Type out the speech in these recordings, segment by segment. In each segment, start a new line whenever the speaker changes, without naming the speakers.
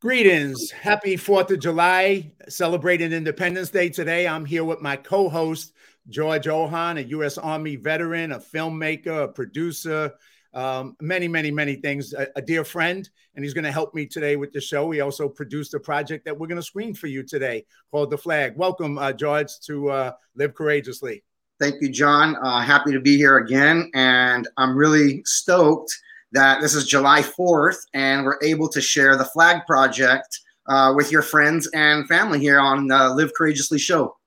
Greetings. Happy 4th of July, celebrating Independence Day today. I'm here with my co host, George Ohan, a U.S. Army veteran, a filmmaker, a producer, um, many, many, many things, a, a dear friend. And he's going to help me today with the show. He also produced a project that we're going to screen for you today called The Flag. Welcome, uh, George, to uh, Live Courageously.
Thank you, John. Uh, happy to be here again. And I'm really stoked that this is July 4th and we're able to share the flag project uh, with your friends and family here on the Live Courageously show.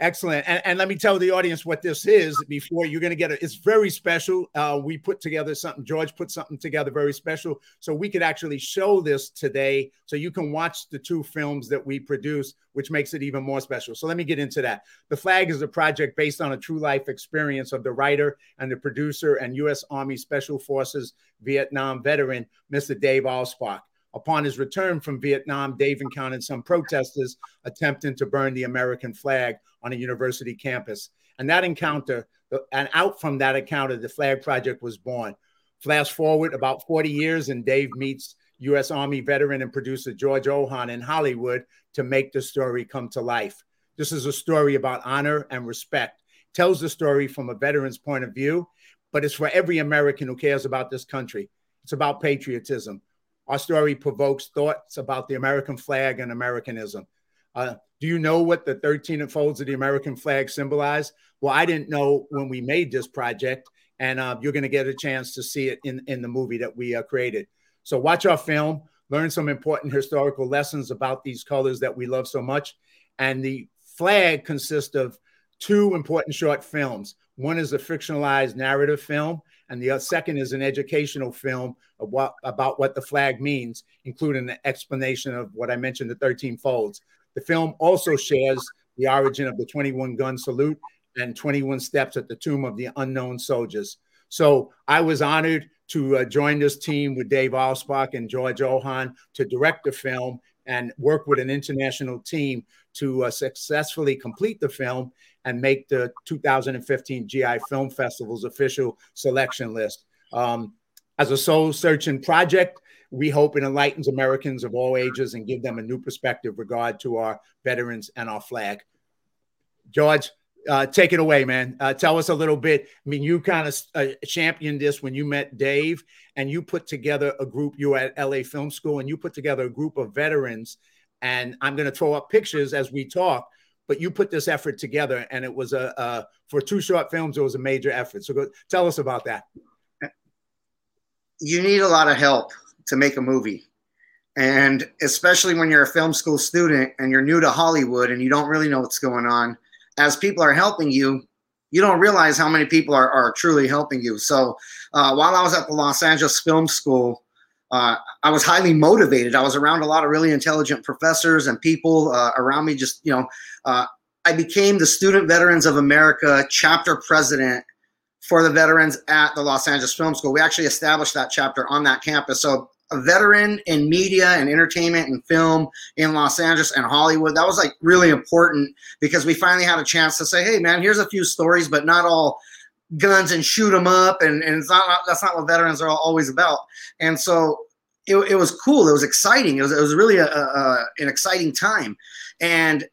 Excellent. And, and, let me tell the audience what this is before you're going to get it. It's very special. Uh, we put together something, George put something together very special. So we could actually show this today. So you can watch the two films that we produce, which makes it even more special. So let me get into that. The Flag is a project based on a true life experience of the writer and the producer and U.S. Army Special Forces Vietnam veteran, Mr. Dave Alspach. Upon his return from Vietnam, Dave encountered some protesters attempting to burn the American flag on a university campus. And that encounter, and out from that encounter, the Flag Project was born. Flash forward about 40 years, and Dave meets U.S. Army veteran and producer George Ohan in Hollywood to make the story come to life. This is a story about honor and respect. Tells the story from a veteran's point of view, but it's for every American who cares about this country. It's about patriotism. Our story provokes thoughts about the American flag and Americanism. Uh, do you know what the 13 folds of the American flag symbolize? Well, I didn't know when we made this project, and uh, you're going to get a chance to see it in, in the movie that we uh, created. So, watch our film, learn some important historical lessons about these colors that we love so much. And the flag consists of two important short films. One is a fictionalized narrative film, and the second is an educational film what, about what the flag means, including an explanation of what I mentioned the 13 folds. The film also shares the origin of the 21 gun salute and 21 steps at the tomb of the unknown soldiers. So I was honored to uh, join this team with Dave Alspach and George Ohan to direct the film and work with an international team to uh, successfully complete the film and make the 2015 GI Film Festival's official selection list. Um, as a soul searching project, we hope it enlightens Americans of all ages and give them a new perspective regard to our veterans and our flag. George, uh, take it away, man. Uh, tell us a little bit. I mean, you kind of uh, championed this when you met Dave, and you put together a group. You were at LA Film School, and you put together a group of veterans. And I'm going to throw up pictures as we talk. But you put this effort together, and it was a, a for two short films. It was a major effort. So, go, tell us about that.
You need a lot of help to make a movie. And especially when you're a film school student and you're new to Hollywood and you don't really know what's going on, as people are helping you, you don't realize how many people are, are truly helping you. So uh, while I was at the Los Angeles Film School, uh, I was highly motivated. I was around a lot of really intelligent professors and people uh, around me. Just, you know, uh, I became the Student Veterans of America chapter president for the veterans at the Los Angeles Film School. We actually established that chapter on that campus. So a veteran in media and entertainment and film in Los Angeles and Hollywood. That was like really important because we finally had a chance to say, hey, man, here's a few stories, but not all guns and shoot them up. And, and it's not, that's not what veterans are always about. And so it, it was cool. It was exciting. It was, it was really a, a, an exciting time. And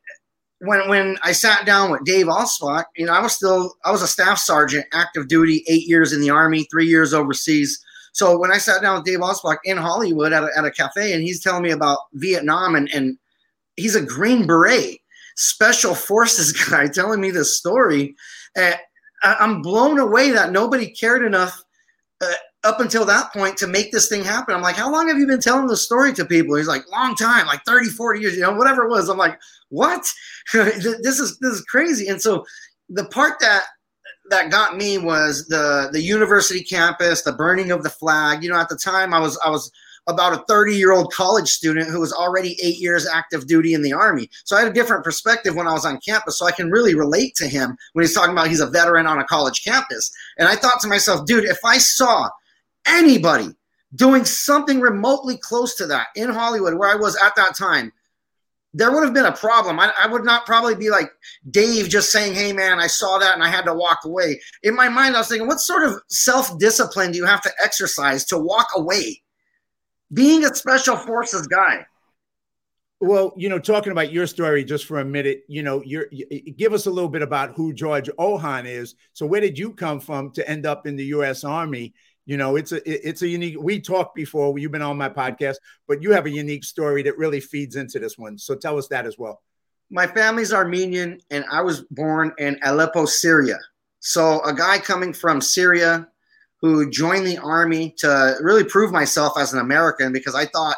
when when I sat down with Dave Alspach, you know, I was still I was a staff sergeant, active duty, eight years in the army, three years overseas. So when I sat down with Dave Alspach in Hollywood at a, at a cafe, and he's telling me about Vietnam, and, and he's a Green Beret special forces guy telling me this story, uh, I'm blown away that nobody cared enough uh, up until that point to make this thing happen. I'm like, how long have you been telling this story to people? He's like, long time, like 30, 40 years, you know, whatever it was. I'm like, what? this is this is crazy. And so the part that that got me was the the university campus, the burning of the flag. You know, at the time I was I was about a 30 year old college student who was already eight years active duty in the army. So I had a different perspective when I was on campus. So I can really relate to him when he's talking about he's a veteran on a college campus. And I thought to myself, dude, if I saw anybody doing something remotely close to that in Hollywood where I was at that time, there would have been a problem. I, I, would not probably be like Dave just saying, Hey man, I saw that and I had to walk away. In my mind, I was thinking, what sort of self discipline do you have to exercise to walk away? being a special forces guy.
Well, you know, talking about your story just for a minute, you know, you, give us a little bit about who George Ohan is. So, where did you come from to end up in the U.S. Army? You know, it's a it's a unique. We talked before. You've been on my podcast, but you have a unique story that really feeds into this one. So, tell us that as well.
My family's Armenian, and I was born in Aleppo, Syria. So, a guy coming from Syria who joined the army to really prove myself as an American because I thought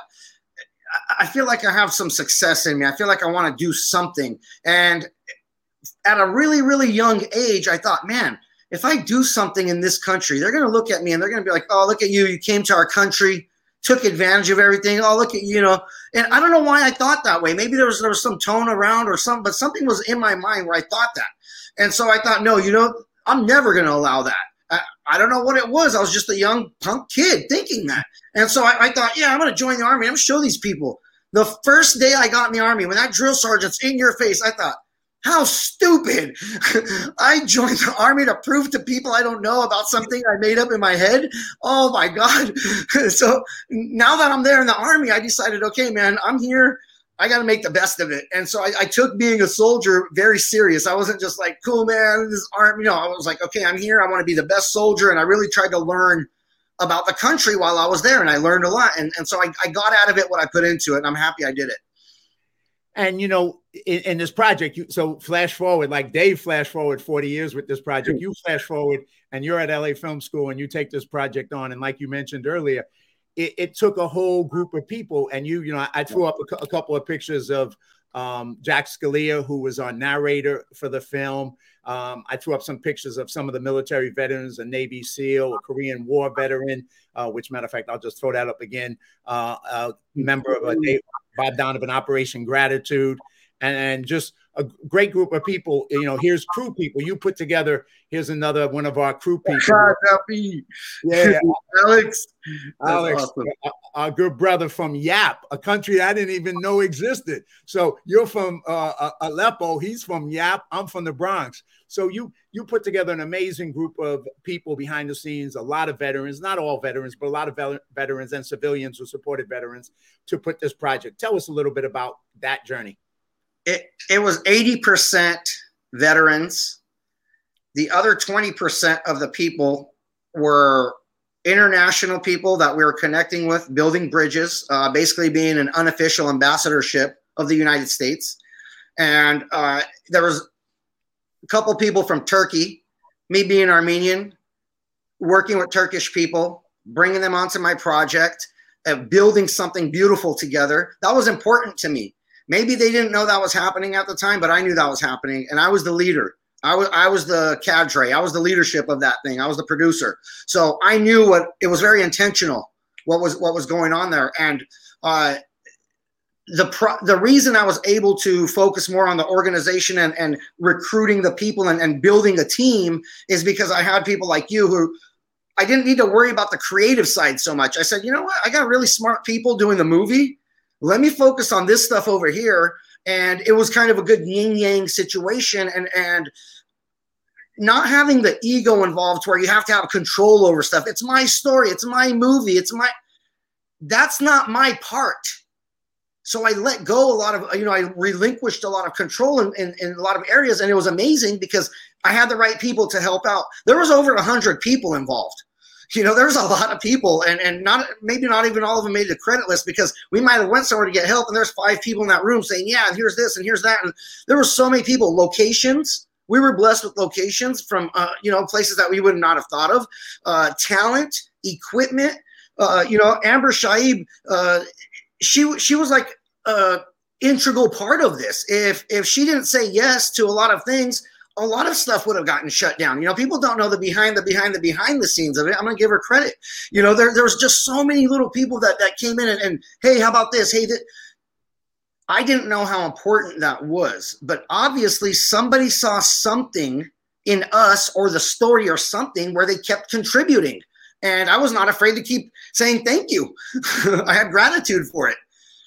I feel like I have some success in me. I feel like I want to do something. And at a really, really young age, I thought, man, if I do something in this country, they're going to look at me and they're going to be like, oh, look at you. You came to our country, took advantage of everything. Oh, look at you know. And I don't know why I thought that way. Maybe there was there was some tone around or something, but something was in my mind where I thought that. And so I thought, no, you know, I'm never going to allow that. I, I, don't know what it was. I was just a young punk kid thinking that. And so I, I thought, yeah, I'm going to join the army. I'm going to show these people. The first day I got in the army, when that drill sergeant's in your face, I thought, how stupid. I joined the army to prove to people I don't know about something I made up in my head. Oh my God. so now that I'm there in the army, I decided, okay, man, I'm here. I got to make the best of it. And so I, I, took being a soldier very serious. I wasn't just like, cool, man, this army. You know, I was like, okay, I'm here. I want to be the best soldier. And I really tried to learn about the country while I was there. And I learned a lot. And, and so I, I got out of it what I put into it. And I'm happy I did it.
And, you know, in, in this project, you, so flash forward, like Dave flash forward 40 years with this project, you flash forward and you're at LA Film School and you take this project on. And like you mentioned earlier, it, it, took a whole group of people. And you, you know, I threw up a, a couple of pictures of um, Jack Scalia, who was our narrator for the film. Um, I threw up some pictures of some of the military veterans, a Navy SEAL, a Korean War veteran, uh, which matter of fact, I'll just throw that up again. Uh, a member of a Bob Donovan Operation Gratitude, and, and just a great group of people. You know, here's crew people. You put together. Here's another one of our crew people.
yeah, Alex.
Alex, awesome. our good brother from Yap, a country I didn't even know existed. So you're from uh, uh, Aleppo. He's from Yap. I'm from the Bronx. So you you put together an amazing group of people behind the scenes. A lot of veterans, not all veterans, but a lot of veterans and civilians who supported veterans to put this project. Tell us a little bit about that journey
it, was 80% veterans. The other 20% of the people were international people that we were connecting with, building bridges, uh, basically being an unofficial ambassadorship of the United States. And uh, there was a couple people from Turkey, me being Armenian, working with Turkish people, bringing them onto my project, uh, building something beautiful together. That was important to me Maybe they didn't know that was happening at the time, but I knew that was happening, and I was the leader. I was I was the cadre. I was the leadership of that thing. I was the producer. So I knew what it was very intentional. What was what was going on there, and uh, the pro, the reason I was able to focus more on the organization and, and recruiting the people and, and building a team is because I had people like you who I didn't need to worry about the creative side so much. I said, you know what? I got really smart people doing the movie let me focus on this stuff over here. And it was kind of a good yin yang situation. And, and, not having the ego involved where you have to have control over stuff. It's my story. It's my movie. It's my, that's not my part. So I let go a lot of, you know, I relinquished a lot of control in, in, in, a lot of areas. And it was amazing because I had the right people to help out. There was over a hundred people involved you know, there's a lot of people, and and not maybe not even all of them made the credit list because we might have went somewhere to get help, and there's five people in that room saying, yeah, and here's this and here's that, and there were so many people. Locations, we were blessed with locations from uh, you know places that we would not have thought of, uh, talent, equipment. Uh, you know, Amber Shaib, uh, she she was like a integral part of this. If if she didn't say yes to a lot of things, a lot of stuff would have gotten shut down. You know, people don't know the behind the behind the behind the scenes of it. I'm gonna give her credit. You know, there, there was just so many little people that that came in and, and hey, how about this? Hey, th- I didn't know how important that was, but obviously somebody saw something in us or the story or something where they kept contributing. And I was not afraid to keep saying thank you. I had gratitude for it.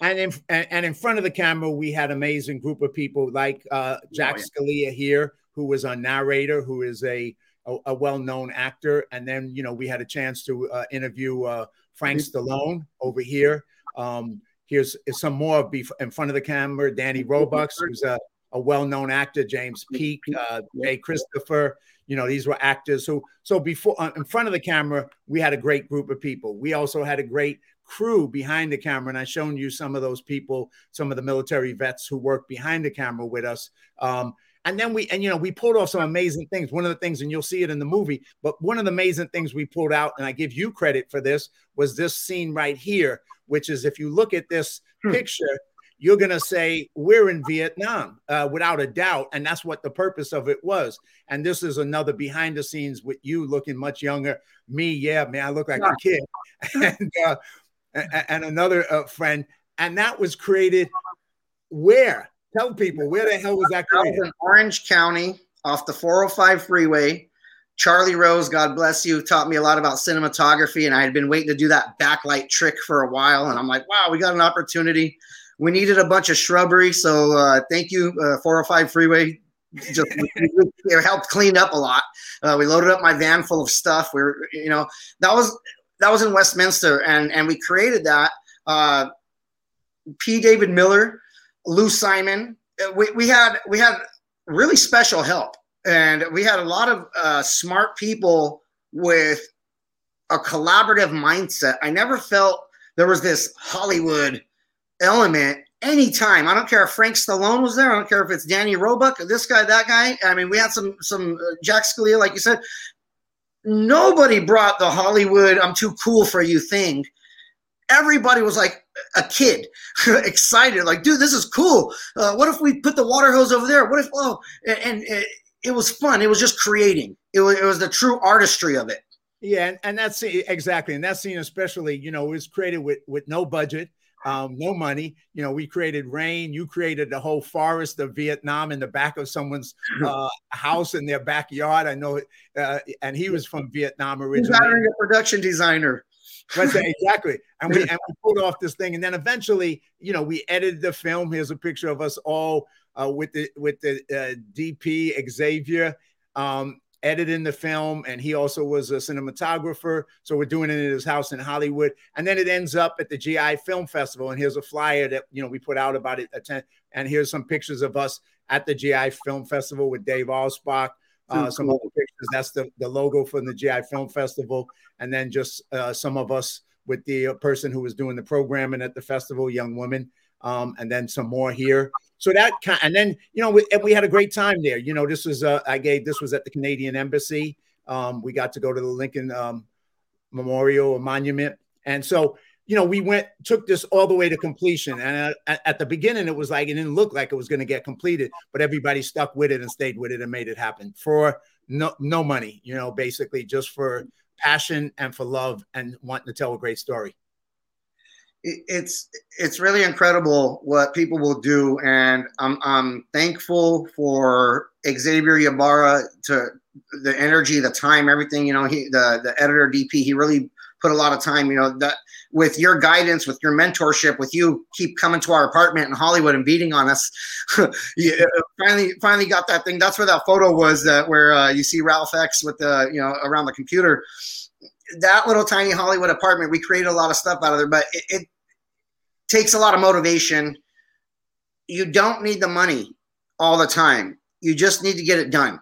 And in, and in front of the camera, we had amazing group of people like uh, Jack oh, yeah. Scalia here, who was a narrator, who is a a, a well-known actor, and then you know we had a chance to uh, interview uh, Frank Stallone over here. Um, here's some more in front of the camera. Danny Roebuck, who's a, a well-known actor. James Peak, uh, Jay Christopher. You know, these were actors who. So before uh, in front of the camera, we had a great group of people. We also had a great crew behind the camera, and I've shown you some of those people, some of the military vets who work behind the camera with us. Um, and then we, and you know, we pulled off some amazing things. One of the things, and you'll see it in the movie, but one of the amazing things we pulled out, and I give you credit for this, was this scene right here, which is if you look at this hmm. picture, you're going to say we're in Vietnam uh, without a doubt. And that's what the purpose of it was. And this is another behind the scenes with you looking much younger. Me, yeah, man, I look like a kid. and, uh, and another uh, friend. And that was created where? Tell people where the hell was that created?
Was in Orange County off the 405 freeway. Charlie Rose, God bless you, taught me a lot about cinematography, and I had been waiting to do that backlight trick for a while. And I'm like, wow, we got an opportunity. We needed a bunch of shrubbery, so uh, thank you, uh, 405 freeway. Just it helped clean up a lot. Uh, we loaded up my van full of stuff. We are you know, that was that was in Westminster, and and we created that. Uh, P. David Miller Lou Simon. Uh, we, we had we had really special help, and we had a lot of uh, smart people with a collaborative mindset. I never felt there was this Hollywood element anytime. I don't care if Frank Stallone was there. I don't care if it's Danny Roebuck, this guy, that guy. I mean, we had some some uh, Jack Scalia, like you said. Nobody brought the Hollywood "I'm too cool for you" thing. Everybody was like, a kid excited like dude this is cool uh, what if we put the water hose over there what if oh and, and it, it, was fun it was just creating it was, it was the true artistry of it
yeah and, and that's exactly and that scene especially you know was created with with no budget um, no money. You know, we created rain. You created the whole forest of Vietnam in the back of someone's uh, house in their backyard. I know, uh, and he was from Vietnam originally.
He's a production designer.
Right, exactly. And we and we pulled off this thing, and then eventually, you know, we edited the film. Here's a picture of us all uh, with the with the uh, DP Xavier. Um, editing the film, and he also was a cinematographer. So we're doing it in his house in Hollywood, and then it ends up at the GI Film Festival. And here's a flyer that you know we put out about it. And here's some pictures of us at the GI Film Festival with Dave Alspach uh, some cool. the pictures. That's the, the logo from the GI Film Festival. And then just uh, some of us with the uh, person who was doing the programming at the festival, young woman. Um, and then some more here. So that kind, and then you know, we, we had a great time there. You know, this was uh, I gave this was at the Canadian Embassy. Um, we got to go to the Lincoln um, Memorial or Monument, and so you know, we went took this all the way to completion. And at, at the beginning, it was like it didn't look like it was going to get completed, but everybody stuck with it and stayed with it and made it happen for no no money. You know, basically just for passion and for love and wanting to tell a great story.
It's it's really incredible what people will do, and I'm I'm thankful for Xavier Ybarra to the energy, the time, everything. You know, he the the editor DP, he really put a lot of time. You know that with your guidance, with your mentorship, with you keep coming to our apartment in Hollywood and beating on us. you finally, finally got that thing. That's where that photo was that where uh, you see Ralph X with the you know around the computer. That little tiny Hollywood apartment, we created a lot of stuff out of there, but it, it takes a lot of motivation. You don't need the money all the time. You just need to get it done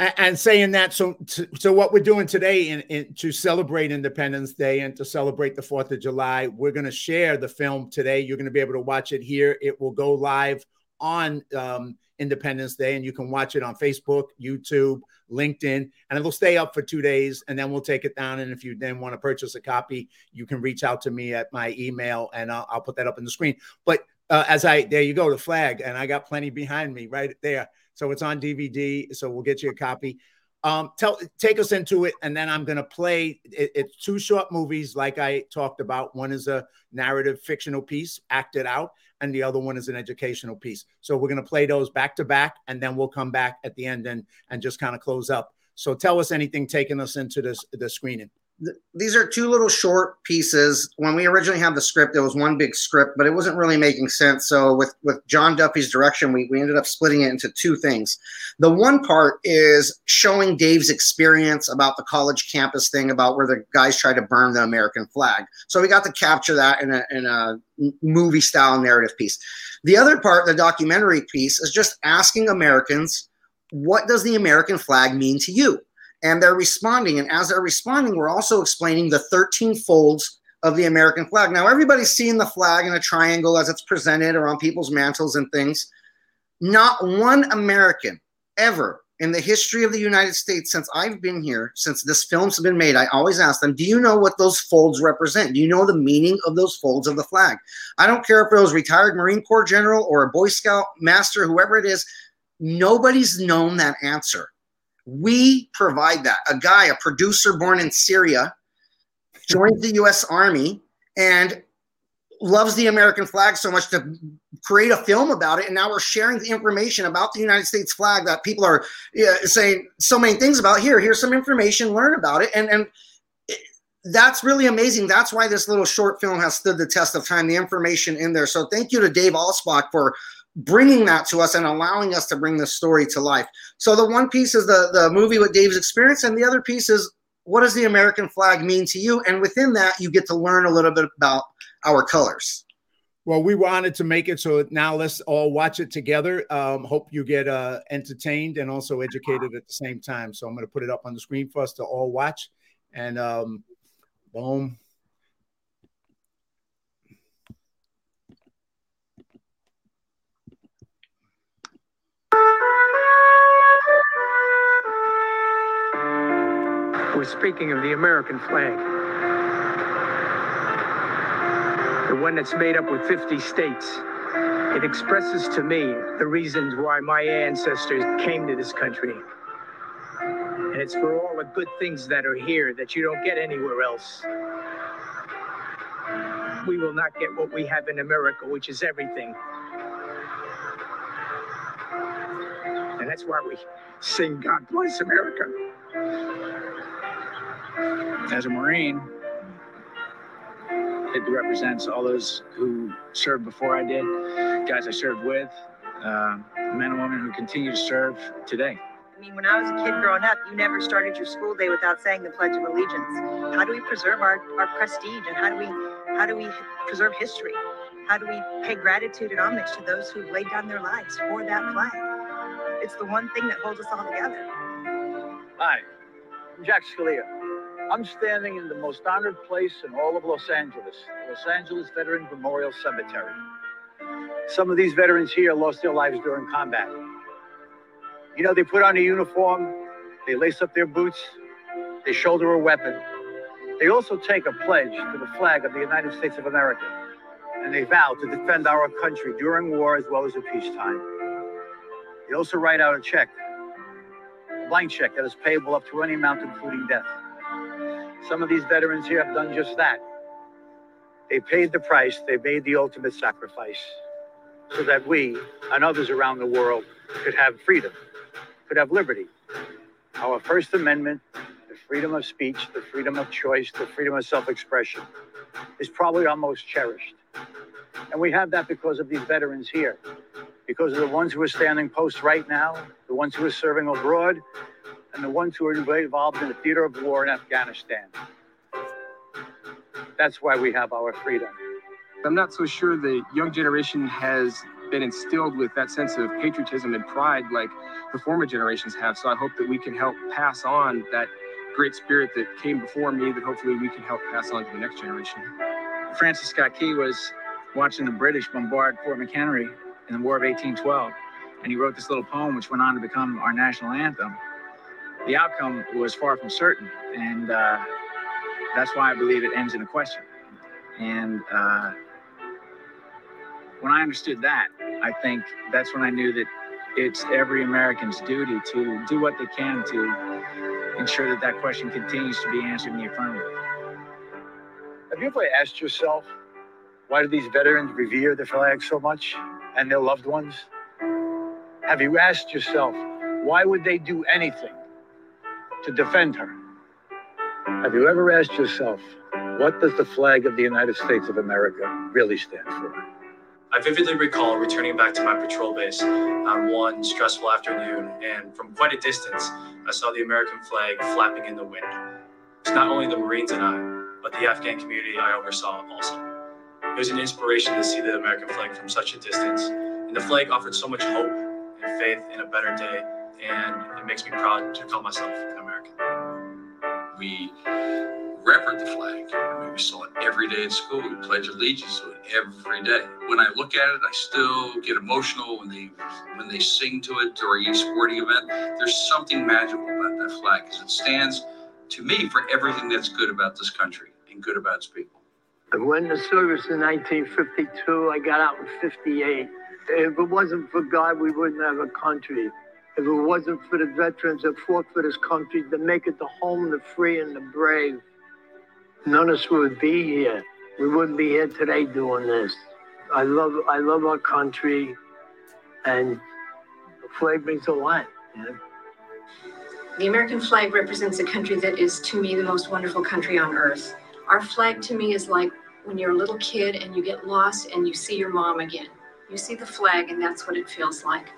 and saying that so so what we're doing today in, in, to celebrate independence day and to celebrate the fourth of july we're going to share the film today. You're going to be able to watch it here. It will go live on um, independence day and you can watch it on facebook youtube linkedin and it'll stay up for two days and then we'll take it down and if you then want to purchase a copy you can reach out to me at my email and i'll, I'll put that up on the screen. But uh, as i there you go the flag and i got plenty behind me right there so it's on DVD. So we'll get you a copy. Um, tell take us into it, and then I'm to play. It, it's two short movies, like I talked about. One is a narrative fictional piece, acted out, and the other one is an educational piece. So we're to play those back to back, and then we'll come back at the end and and just kind of close up. So tell us anything taking us into this the screening.
These are two little short pieces. When we originally had the script, it was one big script, but it wasn't really making sense. So with with John Duffy's direction, we, we ended up splitting it into two things. The one part is showing Dave's experience about the college campus thing, about where the guys try to burn the American flag. So we got to capture that in a in a movie style narrative piece. The other part, the documentary piece, is just asking Americans, what does the American flag mean to you? And they're responding. And as they're responding, we're also explaining the 13 folds of the American flag. Now, everybody's seen the flag in a triangle as it's presented or on people's mantles and things. Not one American ever in the history of the United States since I've been here, since this film's been made, I always ask them, Do you know what those folds represent? Do you know the meaning of those folds of the flag? I don't care if it was retired Marine Corps general or a Boy Scout master, whoever it is, nobody's known that answer. We provide that. A guy, a producer born in Syria, joins the US Army and loves the American flag so much to create a film about it. And now we're sharing the information about the United States flag that people are saying so many things about. Here, here's some information, learn about it. And, and that's really amazing. That's why this little short film has stood the test of time, the information in there. So thank you to Dave Alspach for bringing that to us and allowing us to bring this story to life. So the one piece is the the movie with Dave's experience, and the other piece is what does the American flag mean to you? And within that, you get to learn a little bit about our colors.
Well, we wanted to make it so now let's all watch it together. Um, hope you get uh, entertained and also educated at the same time. So I'm going to put it up on the screen for us to all watch. And um, boom,
We're speaking of the American flag. The one that's made up with 50 states. It expresses to me the reasons why my ancestors came to this country. And it's for all the good things that are here that you don't get anywhere else. We will not get what we have in America, which is everything. And that's why we sing God Bless America.
As a Marine, it represents all those who served before I did, guys I served with, uh, men and women who continue to serve today.
I mean, when I was a kid growing up, you never started your school day without saying the Pledge of Allegiance. How do we preserve our, our prestige and how do we how do we preserve history? How do we pay gratitude and homage to those who laid down their lives for that flag? It's the one thing that holds us all together.
Hi, I'm Jack Scalia. I'm standing in the most honored place in all of Los Angeles, the Los Angeles Veterans Memorial Cemetery. Some of these veterans here lost their lives during combat. You know, they put on a uniform, they lace up their boots, they shoulder a weapon. They also take a pledge to the flag of the United States of America, and they vow to defend our country during war as well as in peacetime. They also write out a check, a blank check that is payable up to any amount, including death. Some of these veterans here have done just that. They paid the price, they made the ultimate sacrifice so that we and others around the world could have freedom, could have liberty. Our First Amendment, the freedom of speech, the freedom of choice, the freedom of self expression, is probably our most cherished. And we have that because of these veterans here because of the ones who are standing post right now, the ones who are serving abroad, and the ones who are involved in the theater of war in Afghanistan. That's why we have our freedom.
I'm not so sure the young generation has been instilled with that sense of patriotism and pride like the former generations have. So I hope that we can help pass on that great spirit that came before me, that hopefully we can help pass on to the next generation.
Francis Scott Key was watching the British bombard Fort McHenry in the War of 1812. And he wrote this little poem, which went on to become our national anthem. The outcome was far from certain. And uh, that's why I believe it ends in a question. And uh, when I understood that, I think that's when I knew that it's every American's duty to do what they can to ensure that that question continues to be answered in the affirmative.
Have you ever asked yourself, why do these veterans revere the flag so much? and their loved ones? Have you asked yourself, why would they do anything to defend her? Have you ever asked yourself, what does the flag of the United States of America really stand for?
I vividly recall returning back to my patrol base on one stressful afternoon, and from quite a distance, I saw the American flag flapping in the wind. It's not only the Marines and I, but the Afghan community I oversaw also. It was an inspiration to see the American flag from such a distance, and the flag offered so much hope and faith in a better day, and it makes me proud to call myself an American.
We revered the flag. I mean, we saw it every day in school. We pledge allegiance to it every day. When I look at it, I still get emotional when they when they sing to it during a sporting event. There's something magical about that flag because it stands to me for everything that's good about this country and good about its people.
I went the service in 1952. I got out in 58. If it wasn't for God, we wouldn't have a country. If it wasn't for the veterans that fought for this country to make it the home, the free, and the brave, none of us would be here. We wouldn't be here today doing this. I love, I love our country, and the flag means a lot.
The American flag represents a country that is, to me, the most wonderful country on earth. Our flag, to me, is like when you're a little kid and you get lost and you see your mom again. You see the flag, and that's what it feels like.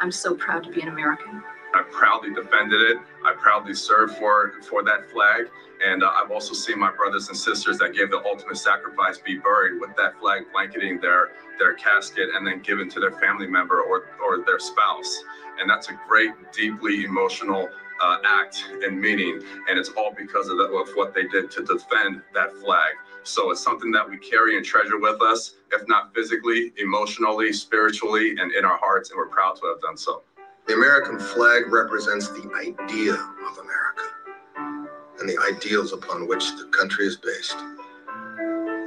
I'm so proud to be an American.
I proudly defended it. I proudly served for for that flag, and uh, I've also seen my brothers and sisters that gave the ultimate sacrifice be buried with that flag blanketing their their casket and then given to their family member or or their spouse. And that's a great, deeply emotional uh, act and meaning, and it's all because of, the, of what they did to defend that flag. So it's something that we carry and treasure with us, if not physically, emotionally, spiritually, and in our hearts, and we're proud to have done so.
The American flag represents the idea of America and the ideals upon which the country is based.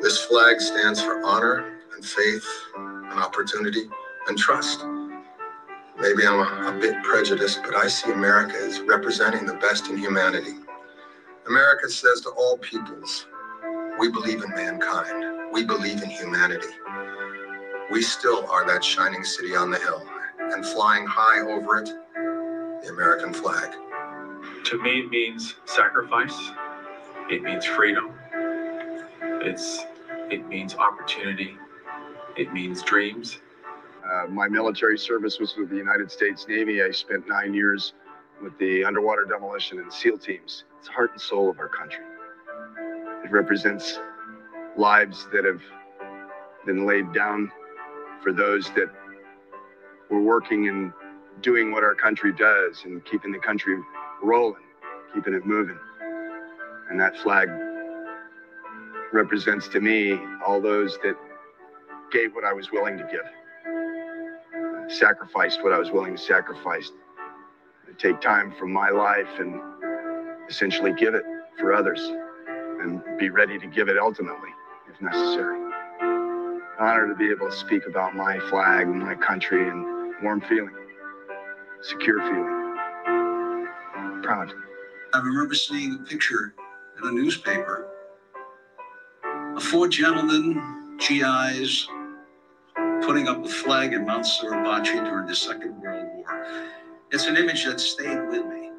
This flag stands for honor and faith and opportunity and trust. Maybe I'm a, a, bit prejudiced, but I see America as representing the best in humanity. America says to all peoples, we believe in mankind. We believe in humanity. We still are that shining city on the hill, and flying high over it, the American flag.
To me, it means sacrifice. It means freedom. It's it means opportunity. It means dreams.
Uh, my military service was with the United States Navy. I spent nine years with the underwater demolition and SEAL teams. It's the heart and soul of our country. Represents lives that have been laid down for those that were working and doing what our country does and keeping the country rolling, keeping it moving. And that flag represents to me all those that gave what I was willing to give sacrificed what I was willing to sacrifice. To take time from my life and essentially give it for others and be ready to give it ultimately if necessary. Honor to be able to speak about my flag and my country and warm feeling, secure feeling, proud.
I remember seeing a picture in a newspaper of four gentlemen, GIs, putting up a flag in Mount Suribachi during the Second World War. It's an image that stayed with me.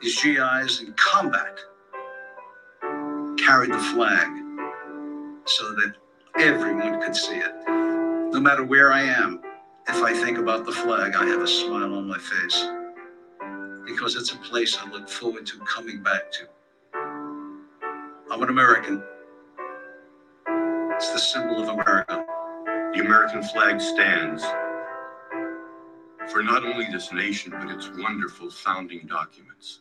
These GIs in combat carried the flag so that everyone could see it. No matter where I am, if I think about the flag, I have a smile on my face because it's a place I look forward to coming back to. I'm an American. It's the symbol of America
the American flag stands for not only this nation, but its wonderful founding documents.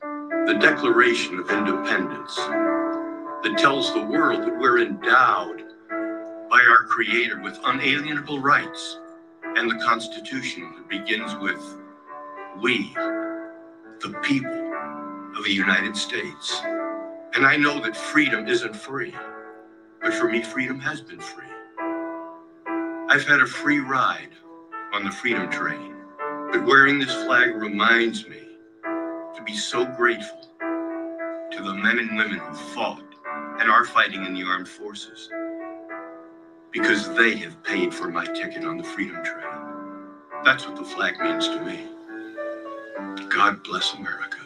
The Declaration of Independence that tells the world that we're endowed by our Creator with unalienable rights, and the Constitution that begins with we, the people of the United States. And I know that freedom isn't free, but for me, freedom has been free. I've had a free ride on the Freedom Train, but wearing this flag reminds me to be so grateful to the men and women who fought and are fighting in the armed forces because they have paid for my ticket on the Freedom Train. That's what the flag means to me. God bless America.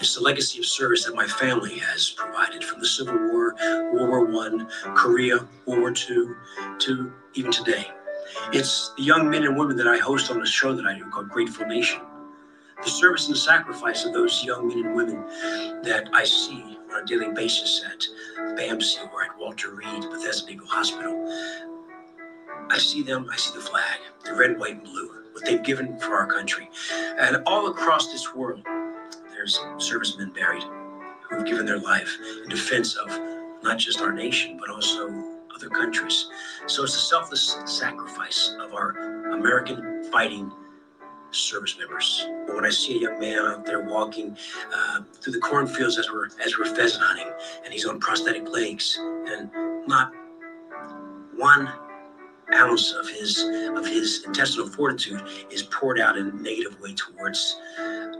It's the legacy of service that my family has provided from the Civil War, World War One, Korea, World War Two, to even today. It's the young men and women that I host on a show that I do called Grateful Nation. The service and sacrifice of those young men and women that I see on a daily basis at BAMC or at Walter Reed Bethesda Eagle Hospital. I see them, I see the flag, the red, white, and blue, what they've given for our country. And all across this world, there's servicemen buried who've given their life in defense of not just our nation, but also other countries. So it's a selfless sacrifice of our American fighting service members. But when I see a young man out there walking uh, through the cornfields as we're as we're pheasant hunting, and he's on prosthetic legs, and not one ounce of his of his intestinal fortitude is poured out in a negative way towards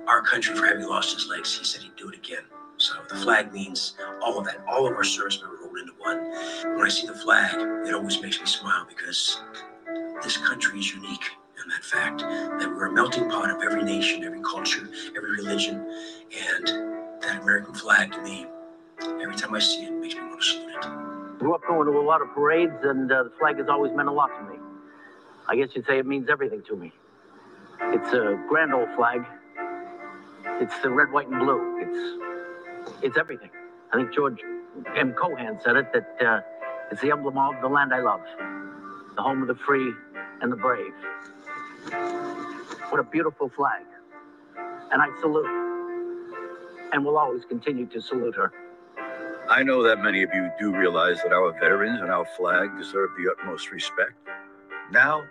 our country for having lost his legs. He said he'd do it again. So the flag means all of that. All of our service members rolled into one. When I see the flag, it always makes me smile because this country is unique in that fact that we're a melting pot of every nation, every culture, every religion, and that American flag to me, every time I see it, makes me want to salute it.
Grew up going to a lot of parades, and uh, the flag has always meant a lot to me. I guess you'd say it means everything to me. It's a grand old flag. It's the red, white, and blue. It's it's everything. I think George M. Cohan said it that uh, it's the emblem of the land I love, the home of the free and the brave. What a beautiful flag. And I salute and will always continue to salute her.
I know that many of you do realize that our veterans and our flag deserve the utmost respect. Now,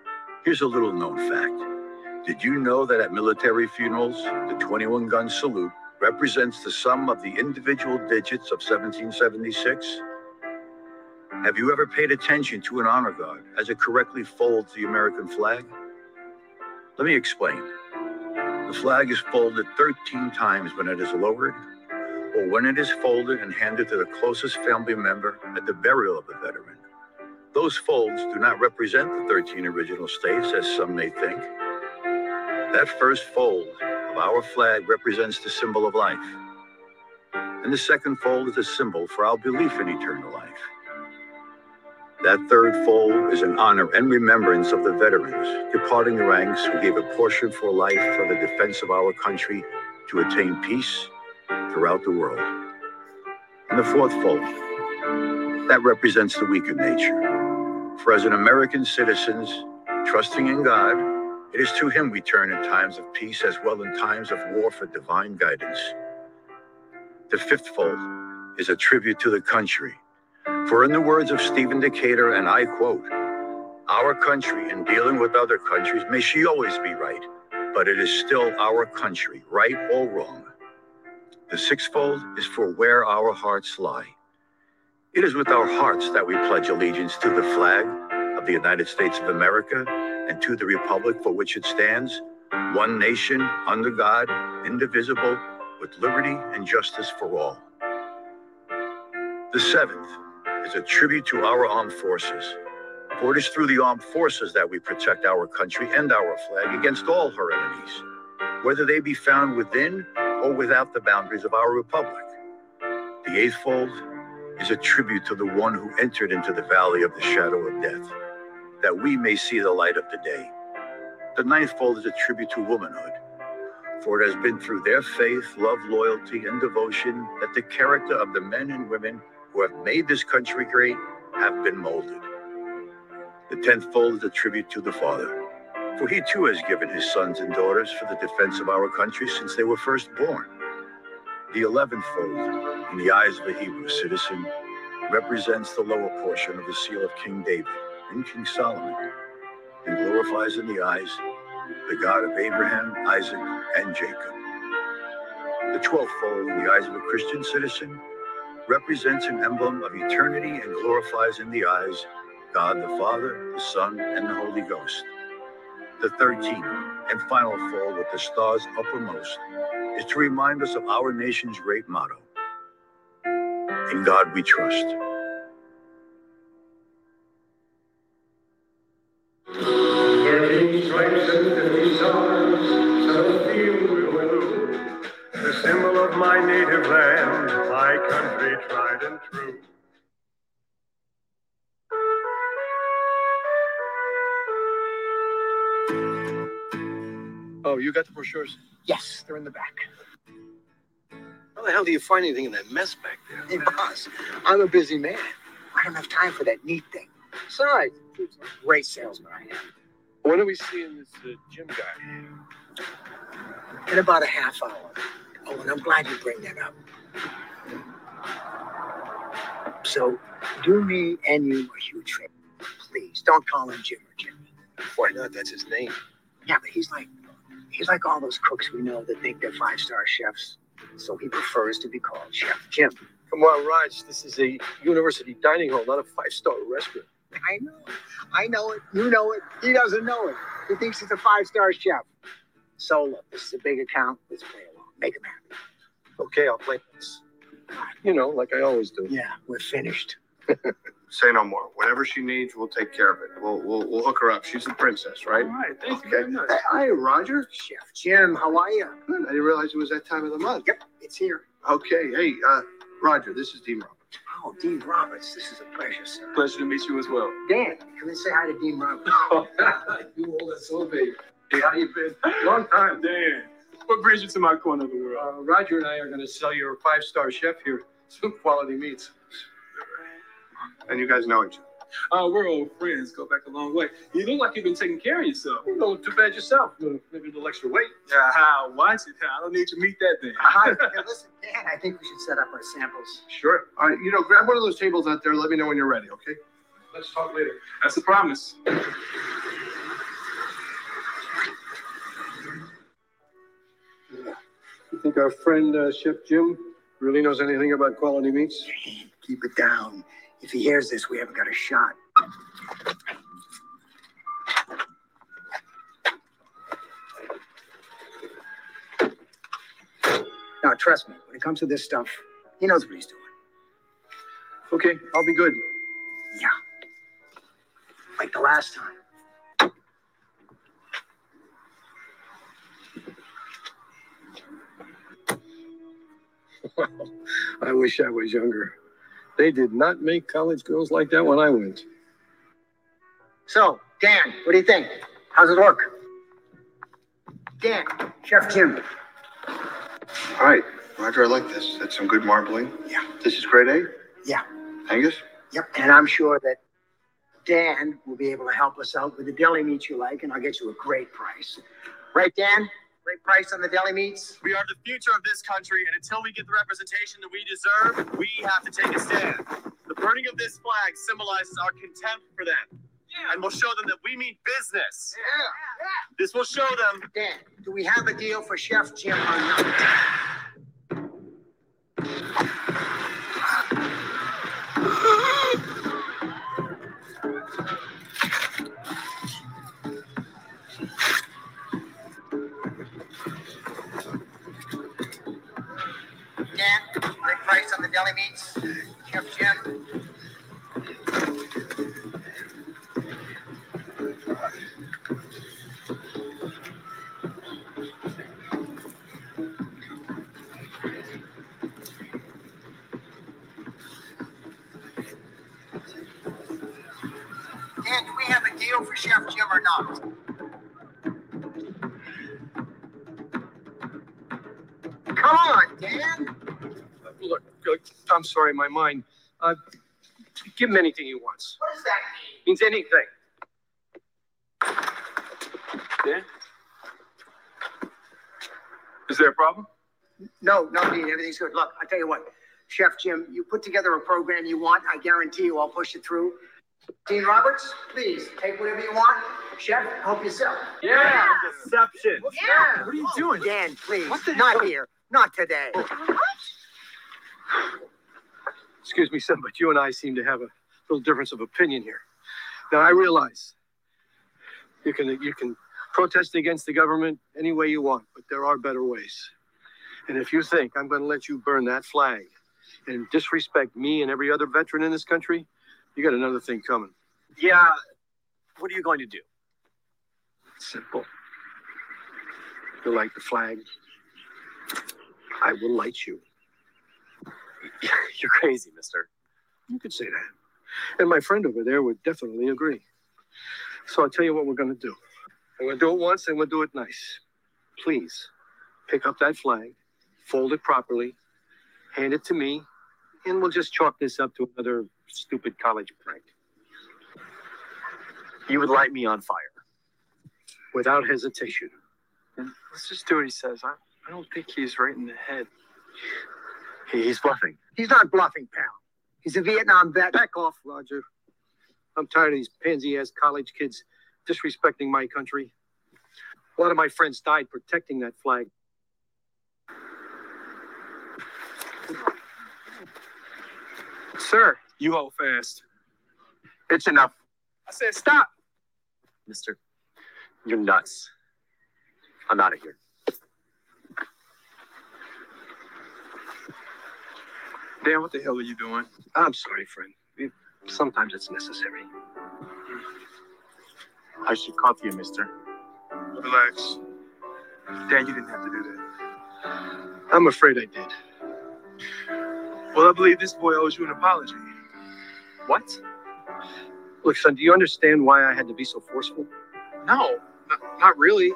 here's a little known fact. Did you know that at military funerals, the 21 gun salute represents the sum of the individual digits of 1776? Have you ever paid attention to an honor guard as it correctly folds the American flag? Let me explain. The flag is folded 13 times when it is lowered, or when it is folded and handed to the closest family member at the burial of the veteran. Those folds do not represent the 13 original states, as some may think. That first fold of our flag represents the symbol of life. And the second fold is a symbol for our belief in eternal life. That third fold is an honor and remembrance of the veterans departing the ranks who gave a portion for life for the defense of our country to attain peace throughout the world. And the fourth fold, that represents the weaker nature. For as an American citizens, trusting in God, it is to Him we turn in times of peace as well in times of war for divine guidance. The fifth fold is a tribute to the country for in the words of Stephen Decatur, and I quote, our country in dealing with other countries, may she always be right, but it is still our country, right or wrong. The sixfold is for where our hearts lie. It is with our hearts that we pledge allegiance to the flag of the United States of America and to the republic for which it stands, one nation under God, indivisible, with liberty and justice for all. The seventh is a tribute to our armed forces. For it is through the armed forces that we protect our country and our flag against all her enemies, whether they be found within or without the boundaries of our republic. The eighth fold is a tribute to the one who entered into the valley of the shadow of death, that we may see the light of the day. The ninth fold is a tribute to womanhood, for it has been through their faith, love, loyalty, and devotion that the character of the men and women who have made this country great have been molded. The tenth fold is a tribute to the Father, for he too has given his sons and daughters for the defense of our country since they were first born. The eleventh fold, in the eyes of a Hebrew citizen, represents the lower portion of the seal of King David and King Solomon, and glorifies in the eyes the God of Abraham, Isaac, and Jacob. The twelfth fold, in the eyes of a Christian citizen, represents an emblem of eternity and glorifies in the eyes God the Father, the Son, and the Holy Ghost. The 13th and final fall with the stars uppermost is to remind us of our nation's great motto In God we trust.
My native land, my country tried and true.
Oh, you got the brochures?
Yes, they're in the back.
How the hell do you find anything in that mess back there?
Hey, boss, I'm a busy man. I don't have time for that neat thing. Besides, it's a great salesman I am.
When are we seeing this uh, Jim guy?
In about a half hour. Oh, and I'm glad you bring that up. So, do me and you a huge favor. Please, don't call him Jim or Jimmy.
Why not? That's his name.
Yeah, but he's like, he's like all those cooks we know that think they're five-star chefs. So he prefers to be called Chef Jim.
Come on, Raj. This is a university dining hall, not a five-star restaurant.
I know. I know it. You know it. He doesn't know it. He thinks he's a five-star chef. So look, this is a big account. Let's play along. Make him happy.
Okay, I'll play this. You know, like I always do.
Yeah, we're finished.
Say no more. Whatever she needs, we'll take care of it. We'll we'll, we'll hook her up. She's a princess, right?
All right, thank you very much.
Hey, hi, Roger.
Chef Jim, how are you?
Good. I didn't realize it was that time of the month.
Yep, it's here.
Okay. Hey, uh, Roger. This is Dean Roberts.
Oh, Dean Roberts, this is a pleasure, sir.
Pleasure to meet you as well.
Dan, come and say hi to Dean Roberts.
you old as so baby. Hey, how you been? Long time, Dan. What brings you to my corner of the world? Uh, Roger and I are going to sell you a five-star chef here. Some quality meats.
And you guys know each other.
Uh, we're old friends. Go back a long way. You look like you've been taking care of yourself. You don't look too bad yourself. Maybe a little extra weight. Yeah, watch it. I don't need to meet that then.
Hi, hey, listen, Dan, I think we should set up our samples.
Sure. All right. You know, grab one of those tables out there. Let me know when you're ready. Okay.
Let's talk later. That's a promise. Think our friend uh, Chef Jim really knows anything about quality meats?
Keep it down. If he hears this, we haven't got a shot. Now, trust me, when it comes to this stuff, he knows what he's doing.
Okay, I'll be good.
Yeah. Like the last time.
I wish I was younger. They did not make college girls like that when I went.
So, Dan, what do you think? How's it work? Dan, Chef Jim.
All right, Roger. I like this. That's some good marbling.
Yeah.
This is grade A.
Yeah.
Angus.
Yep. And I'm sure that Dan will be able to help us out with the deli meat you like, and I'll get you a great price. Right, Dan? Great price on the deli meats?
We are the future of this country, and until we get the representation that we deserve, we have to take a stand. The burning of this flag symbolizes our contempt for them. And will show them that we mean business.
Yeah.
This will show them.
Dan, do we have a deal for Chef Jim or not?
Sorry, my mind. Uh, give him anything he wants.
What does that mean?
Means anything. Dan? Is there a problem?
No, no, Dean, everything's good. Look, I tell you what, Chef Jim, you put together a program you want. I guarantee you I'll push it through. Dean Roberts, please take whatever you want. Chef, help yourself.
Yeah, deception.
Yeah. What are you doing? Dan, please. Not here. Not today.
Excuse me, son, but you and I seem to have a little difference of opinion here. Now, I realize you can you can protest against the government any way you want, but there are better ways. And if you think I'm going to let you burn that flag and disrespect me and every other veteran in this country, you got another thing coming.
Yeah. What are you going to do?
Simple. You like the flag? I will light you.
You're crazy, mister.
You could say that. And my friend over there would definitely agree. So I'll tell you what we're going to do. I'm going to do it once and we'll do it nice. Please pick up that flag, fold it properly, hand it to me, and we'll just chalk this up to another stupid college prank.
You would light me on fire.
Without hesitation.
Let's just do what he says. I, I don't think he's right in the head.
He's bluffing.
He's not bluffing, pal. He's a Vietnam vet.
Back off, Roger. I'm tired of these pansy ass college kids disrespecting my country. A lot of my friends died protecting that flag.
Sir, you hold fast.
It's enough.
I said stop.
Mister, you're nuts. I'm out of here.
Dan, what the hell are you doing?
I'm sorry, friend. It- Sometimes it's necessary.
I should call you, mister. Relax. Dan, you didn't have to do that.
I'm afraid I did.
Well, I believe this boy owes you an apology.
What? Look, son, do you understand why I had to be so forceful?
No, not, not really.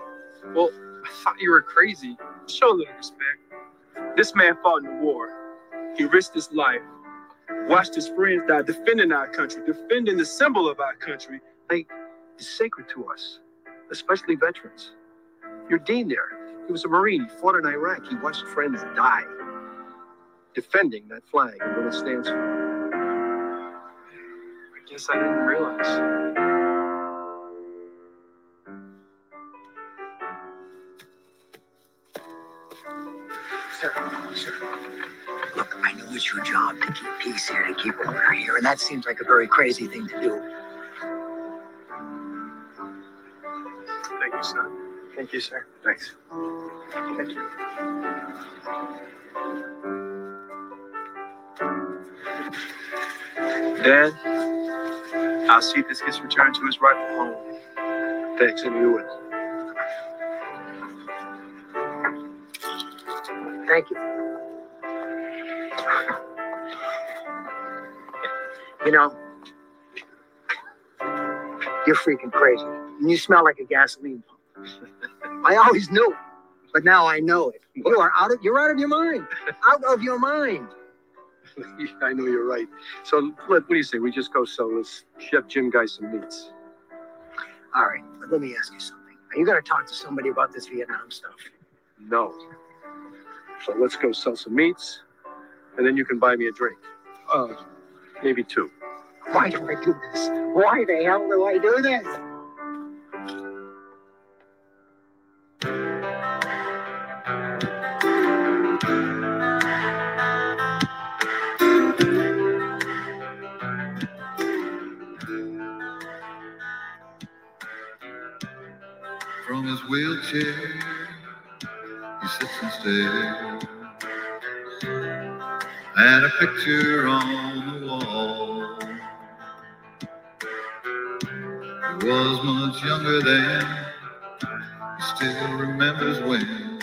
Well, I thought you were crazy. Show a little respect. This man fought in the war. He risked his life, watched his friends die defending our country, defending the symbol of our country.
Like, it's sacred to us, especially veterans. Your dean there, he was a Marine. He fought in Iraq. He watched friends die, defending that flag and what it stands for.
I guess I didn't realize.
It's your job to keep peace here, to keep order here, and that seems like a very crazy thing to do.
Thank you, sir. Thank you, sir.
Thanks.
Thank you. Dan, I'll see if this gets returned to his rightful home.
Thanks, and you would.
Thank you. You know, you're freaking crazy. And you smell like a gasoline pump. I always knew but now I know it. You are out of you're out of your mind. Out of your mind.
I know you're right. So, what do you say? We just go sell this Chef Jim guy some meats.
All right, but let me ask you something. Are you gonna talk to somebody about this Vietnam stuff?
No. So let's go sell some meats, and then you can buy me a drink. Uh, maybe two.
Why do I do this? Why the hell do I do this?
From his wheelchair, he sits and stares at a picture on the wall. Was much younger then, he still remembers when,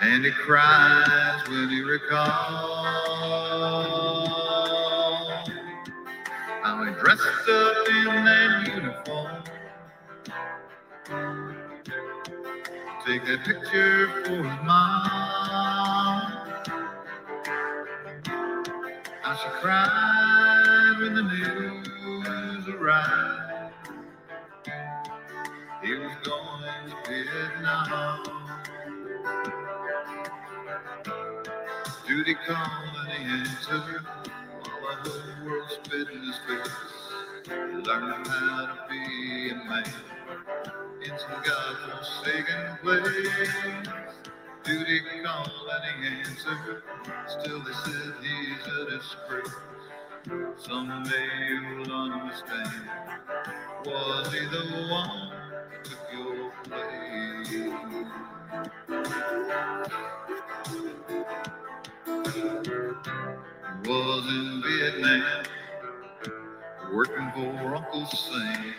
and he cries when he recalls how he dressed up in that uniform. Take that picture for his mom. How she cried when the news arrived. Vietnam. Duty called and he answered while the whole world spit his face. He learned how to be a man in some godforsaken place. Duty called and he answered. Still they said he's a disgrace. Someday you'll understand. Was he the one was in Vietnam, working for Uncle Sam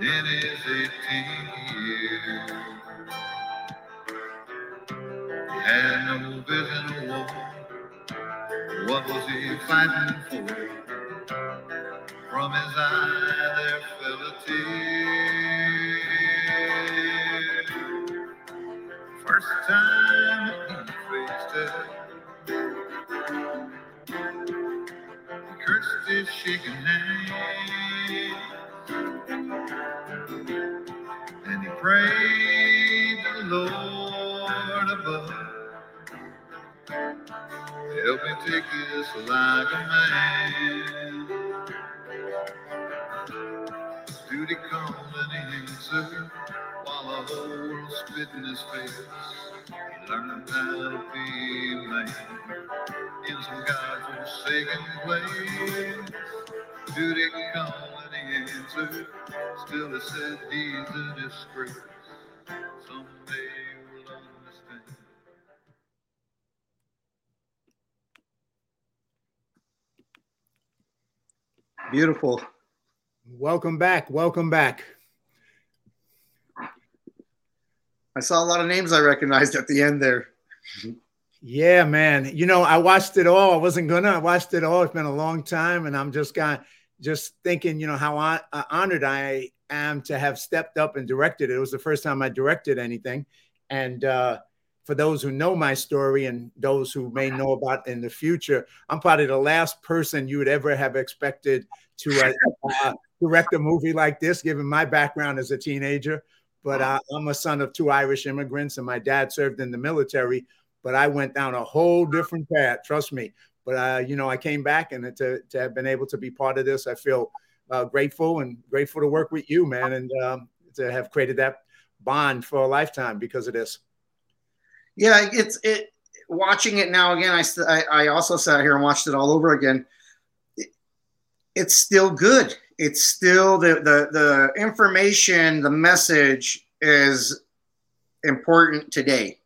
in his 18th year. had no vision of war. What was he fighting for? From his eye there fell a tear. First time cursed his. And he prayed the Lord above. Help me take this like a man. Duty called and he answered while the whole world spit in his face. Learned how to be man in some God-forsaken place. Duty called and he answered. Still he said he's a disgrace. Someday we'll understand.
Beautiful.
Welcome back. Welcome back.
I saw a lot of names I recognized at the end there.
Yeah, man. You know, I watched it all. I wasn't gonna. I watched it all. It's been a long time, and I'm just kind just thinking, you know, how hon- uh, honored I am to have stepped up and directed it. It was the first time I directed anything, and uh, for those who know my story and those who may know about in the future, I'm probably the last person you would ever have expected to uh, uh, direct a movie like this, given my background as a teenager. But uh, I'm a son of two Irish immigrants, and my dad served in the military. But I went down a whole different path. Trust me. But uh, you know, I came back, and to to have been able to be part of this, I feel uh, grateful and grateful to work with you, man, and um, to have created that bond for a lifetime because of this.
Yeah, it's it. Watching it now again, I I, also sat here and watched it all over again. It- it's still good. It's still the the the information, the message is important today.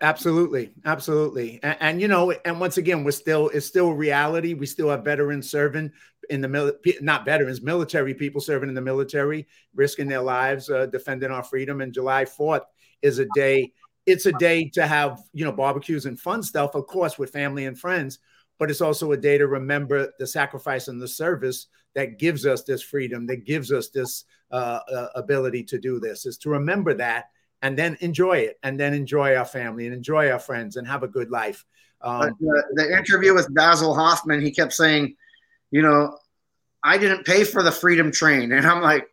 Absolutely, absolutely, and, and you know, and once again, we're still it's still reality. We still have veterans serving in the mil- not veterans, military people serving in the military, risking their lives, uh, defending our freedom. And July Fourth is a day. It's a day to have you know barbecues and fun stuff, of course, with family and friends. But it's also a day to remember the sacrifice and the service that gives us this freedom, that gives us this uh, uh, ability to do this. Is to remember that and then enjoy it and then enjoy our family and enjoy our friends and have a good life um,
the, the interview with Basil Hoffman, he kept saying, you know, I didn't pay for the Freedom Train, and I'm like,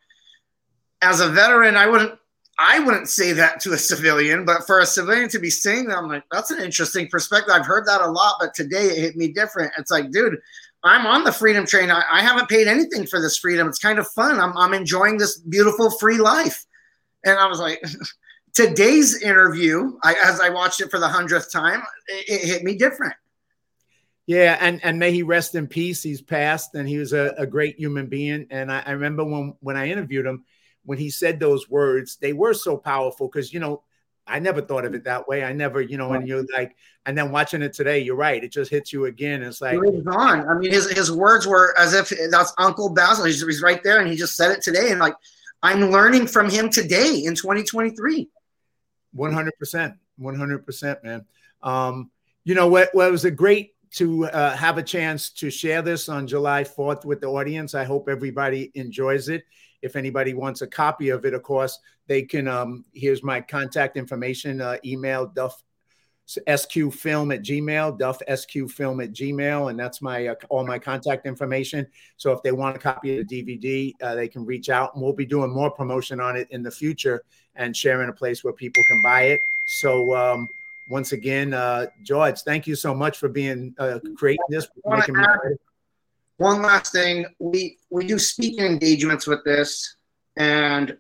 as a veteran, I wouldn't. I wouldn't say that to a civilian, but for a civilian to be saying that, I'm like, that's an interesting perspective. I've heard that a lot, but today it hit me different. It's like, dude, I'm on the freedom train. I, I haven't paid anything for this freedom. It's kind of fun. I'm, I'm enjoying this beautiful free life. And I was like, today's interview, I, as I watched it for the hundredth time, it, it hit me different.
yeah and and may he rest in peace he's passed and he was a, a great human being and I, I remember when when i interviewed him when he said those words they were so powerful because you know i never thought of it that way i never you know and you're like and then watching it today you're right it just hits you again it's like
He on. I mean, his, his words were as if that's Uncle Basil. He's, he's right there, and he just said it today. And like, I'm learning from him today in 2023.
100% 100% man. Um you know what it was a great to uh, have a chance to share this on july 4th with the audience. I hope everybody enjoys it. If anybody wants a copy of it of course they can um here's my contact information uh, email duff sqfilm at gmail duff sqfilm at gmail and that's my uh, all my contact information. So if they want a copy of the dvd uh, they can reach out and we'll be doing more promotion on it in the future and sharing a place where people can buy it so um once again uh george thank you so much for being uh creating this making me
One last thing, we we do speaking engagements with this, and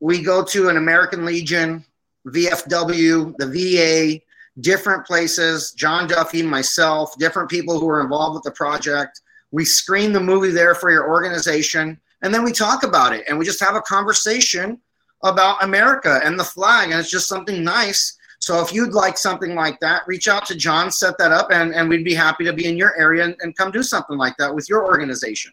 we go to an American Legion, VFW, the VA, different places. John Duffy, myself, different people who are involved with the project. We screen the movie there for your organization, and then we talk about it, and we just have a conversation about America and the flag, and it's just something nice. So if you'd like something like that, reach out to John, set that up, and, and we'd be happy to be in your area and, and come do something like that with your organization.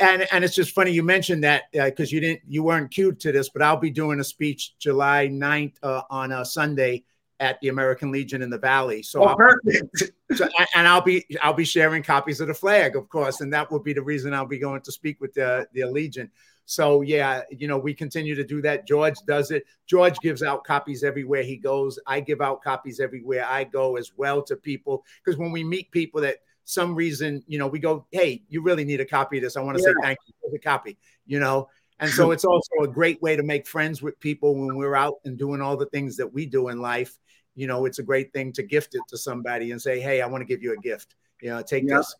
and and it's just funny you mentioned that because uh, you didn't you weren't cued to this, but I'll be doing a speech July 9th uh, on a Sunday at the American Legion in the Valley. So,
oh, perfect.
so and I'll be I'll be sharing copies of the flag, of course, and that will be the reason I'll be going to speak with the the Legion. So yeah, you know, we continue to do that. George does it. George gives out copies everywhere he goes. I give out copies everywhere I go as well to people because when we meet people that some reason, you know, we go, hey, you really need a copy of this. I want to yeah. say thank you for the copy, you know. And so it's also a great way to make friends with people when we're out and doing all the things that we do in life. You know, it's a great thing to gift it to somebody and say, hey, I want to give you a gift. You know, take
yeah.
this.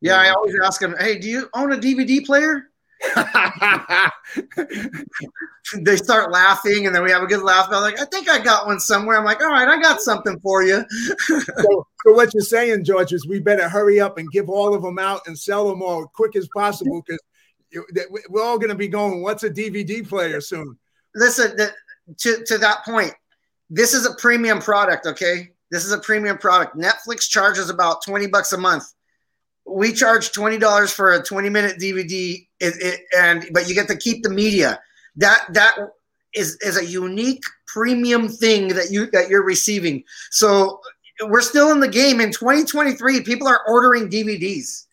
Yeah, I always ask them, hey, do you own a DVD player? they start laughing and then we have a good laugh. I'm like, I think I got one somewhere. I'm like, all right, I got something for you.
so, so, what you're saying, George, is we better hurry up and give all of them out and sell them all quick as possible because we're all going to be going, what's a DVD player soon?
Listen, to, to that point, this is a premium product, okay? This is a premium product. Netflix charges about 20 bucks a month we charge twenty dollars for a twenty minute DVD, it, it, and but you get to keep the media. That that is is a unique premium thing that you that you're receiving. So we're still in the game in 2023. People are ordering DVDs.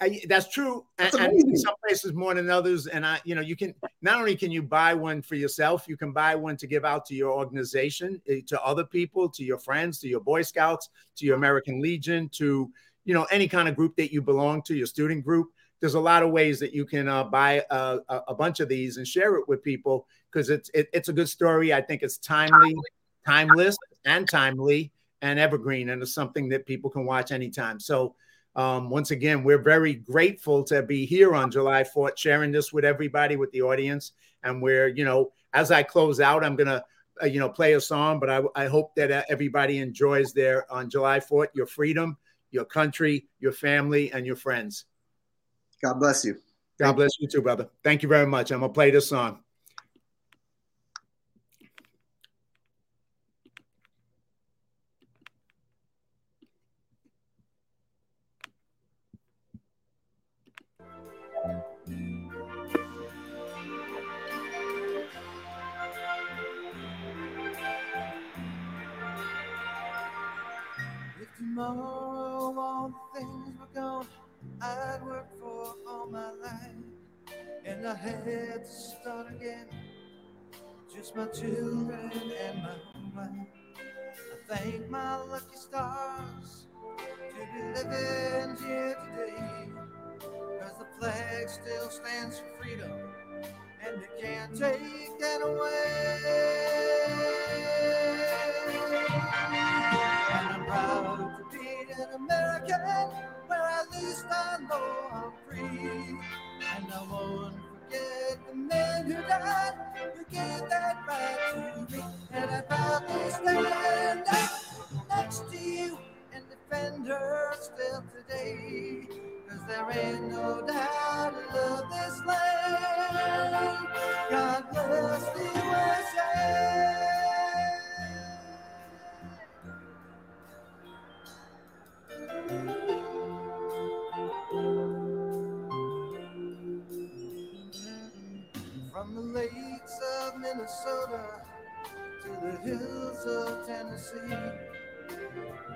I, that's true, that's and, and, some places more than others. And I, you know, you can not only can you buy one for yourself, you can buy one to give out to your organization, eh, to other people, to your friends, to your Boy Scouts, to your American Legion, to you know any kind of group that you belong to, your student group. There's a lot of ways that you can uh, buy a, a, bunch of these and share it with people because it's it, it's a good story. I think it's timely, timeless, and timely and evergreen, and it's something that people can watch anytime. So. Um, once again, we're very grateful to be here on July 4th, sharing this with everybody, with the audience. And we're, you know, as I close out, I'm going to, uh, you know, play a song, but I, I hope that uh, everybody enjoys their on July 4th, your freedom your country, your family, and your friends.
God bless you.
God Thank bless you. you too, brother. Thank you very much. I'm going to play this song.
tomorrow all the things were gone I'd worked for my life and I had to start again. Just my children and my wife I thank my lucky stars to be living here today. Cause the flag still stands for freedom and they can't take that away. And I'm proud to be an American where at least I know I'm free. And I won't forget the men who died who gave that right to me. And I proudly stand up next to you and defend her still today. Cause there ain't no doubt I love this land. God bless the USA. From Minnesota to the hills of Tennessee,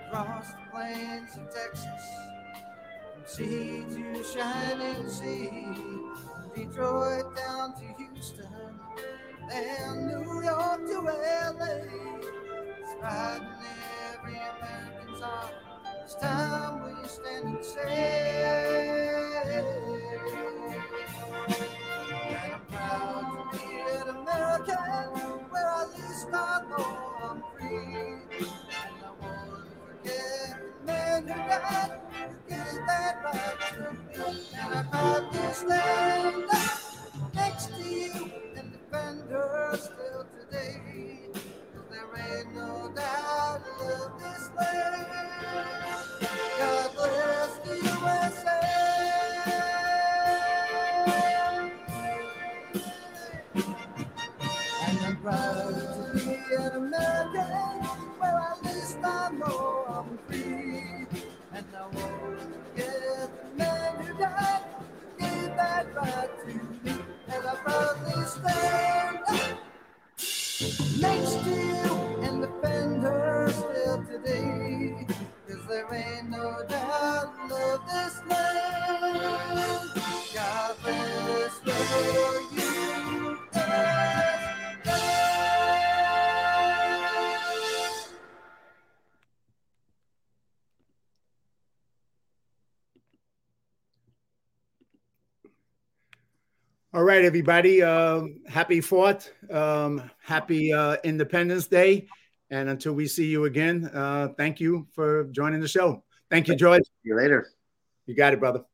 across the plains of Texas, from sea to shining sea, Detroit down to Houston, and New York to LA, it's in every American's heart. It's time we stand and say, American, where at least I know I'm free. And I won't forget the men who died, who gave that right to me. And I'm proud to stand up next to you and defend her still today. Cause there ain't no doubt I love this land. To you and defend her still today. Cause there ain't no doubt love this land.
All right, everybody. Um, happy Fourth. Um, happy uh, Independence Day. And until we see you again, uh, thank you for joining the show. Thank you, George.
See you later.
You got it, brother.